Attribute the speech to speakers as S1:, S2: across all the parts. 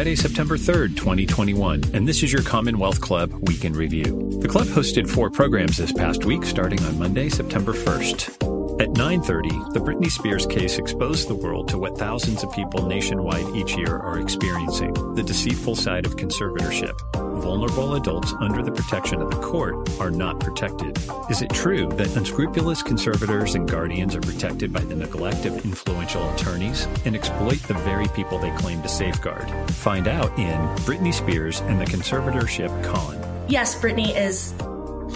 S1: Friday, September 3rd, 2021, and this is your Commonwealth Club Week in Review. The club hosted four programs this past week, starting on Monday, September 1st. At 9:30, the Britney Spears case exposed the world to what thousands of people nationwide each year are experiencing: the deceitful side of conservatorship. Vulnerable adults under the protection of the court are not protected. Is it true that unscrupulous conservators and guardians are protected by the neglect of influential attorneys and exploit the very people they claim to safeguard? Find out in Britney Spears and the Conservatorship Con.
S2: Yes, Britney is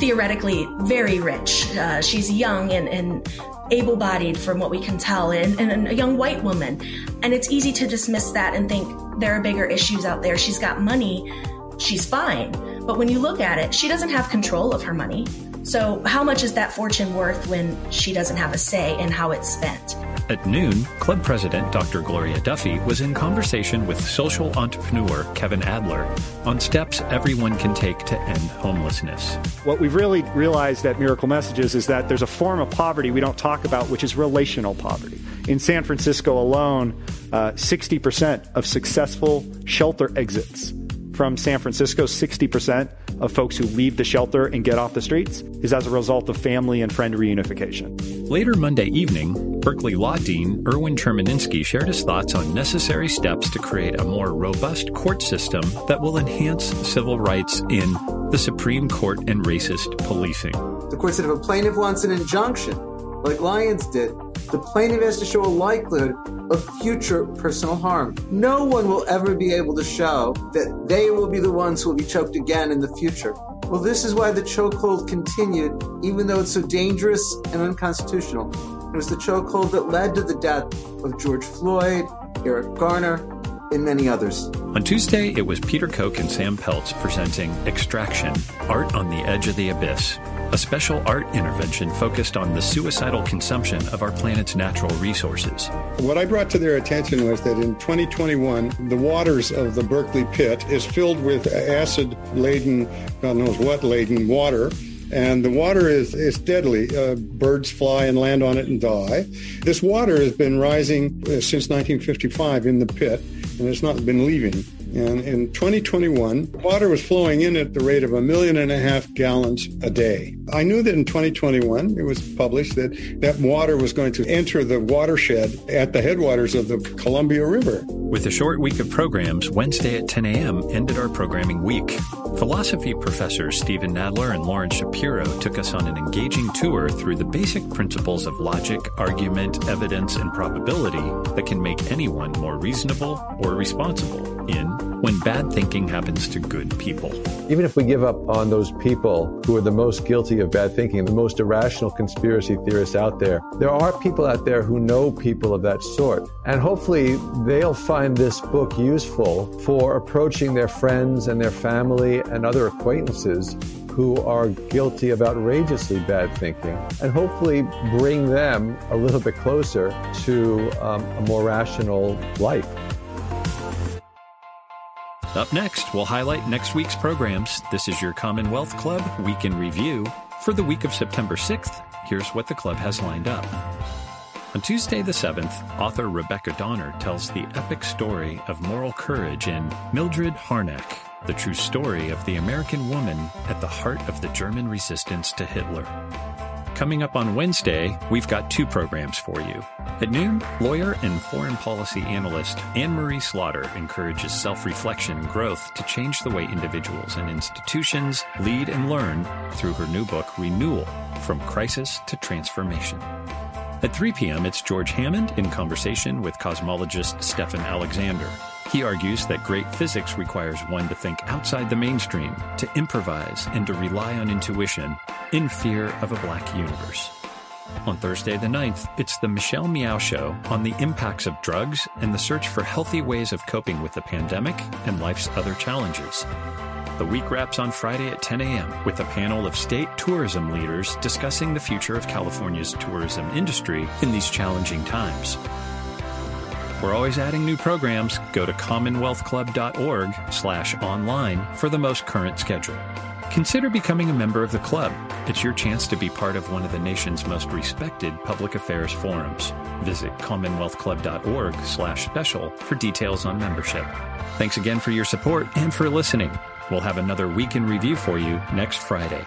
S2: theoretically very rich. Uh, she's young and, and able bodied, from what we can tell, and, and a young white woman. And it's easy to dismiss that and think there are bigger issues out there. She's got money, she's fine. But when you look at it, she doesn't have control of her money. So, how much is that fortune worth when she doesn't have a say in how it's spent?
S1: At noon, club president Dr. Gloria Duffy was in conversation with social entrepreneur Kevin Adler on steps everyone can take to end homelessness.
S3: What we've really realized at Miracle Messages is that there's a form of poverty we don't talk about, which is relational poverty. In San Francisco alone, uh, 60% of successful shelter exits from San Francisco, 60% of folks who leave the shelter and get off the streets is as a result of family and friend reunification.
S1: Later Monday evening, Berkeley Law Dean Erwin Chemerinsky shared his thoughts on necessary steps to create a more robust court system that will enhance civil rights in the Supreme Court and racist policing.
S4: The court said if a plaintiff wants an injunction, like Lyons did, the plaintiff has to show a likelihood of future personal harm. No one will ever be able to show that they will be the ones who will be choked again in the future. Well, this is why the chokehold continued, even though it's so dangerous and unconstitutional. It was the chokehold that led to the death of George Floyd, Eric Garner, and many others.
S1: On Tuesday, it was Peter Koch and Sam Peltz presenting Extraction Art on the Edge of the Abyss a special art intervention focused on the suicidal consumption of our planet's natural resources.
S5: What I brought to their attention was that in 2021, the waters of the Berkeley pit is filled with acid laden, God knows what laden water and the water is, is deadly. Uh, birds fly and land on it and die. This water has been rising uh, since 1955 in the pit, and it's not been leaving. And in 2021, water was flowing in at the rate of a million and a half gallons a day. I knew that in 2021, it was published that that water was going to enter the watershed at the headwaters of the Columbia River.
S1: With a short week of programs, Wednesday at 10 a.m. ended our programming week. Philosophy professors Steven Nadler and Lawrence Shapiro took us on an engaging tour through the basic principles of logic, argument, evidence, and probability that can make anyone more reasonable or responsible in When Bad Thinking Happens to Good People.
S6: Even if we give up on those people who are the most guilty of bad thinking, the most irrational conspiracy theorists out there, there are people out there who know people of that sort. And hopefully they'll find this book useful for approaching their friends and their family and other acquaintances who are guilty of outrageously bad thinking and hopefully bring them a little bit closer to um, a more rational life.
S1: Up next, we'll highlight next week's programs. This is your Commonwealth Club Week in Review. For the week of September 6th, here's what the club has lined up. On Tuesday the 7th, author Rebecca Donner tells the epic story of moral courage in Mildred Harnack, the true story of the American woman at the heart of the German resistance to Hitler. Coming up on Wednesday, we've got two programs for you. At noon, lawyer and foreign policy analyst Anne Marie Slaughter encourages self reflection and growth to change the way individuals and institutions lead and learn through her new book, Renewal From Crisis to Transformation. At 3 p.m., it's George Hammond in conversation with cosmologist Stephon Alexander. He argues that great physics requires one to think outside the mainstream, to improvise, and to rely on intuition in fear of a black universe. On Thursday the 9th, it's the Michelle Meow Show on the impacts of drugs and the search for healthy ways of coping with the pandemic and life's other challenges. The week wraps on Friday at 10 a.m. with a panel of state tourism leaders discussing the future of California's tourism industry in these challenging times. We're always adding new programs. Go to commonwealthclub.org slash online for the most current schedule. Consider becoming a member of the club. It's your chance to be part of one of the nation's most respected public affairs forums. Visit commonwealthclub.org slash special for details on membership. Thanks again for your support and for listening. We'll have another week in review for you next Friday.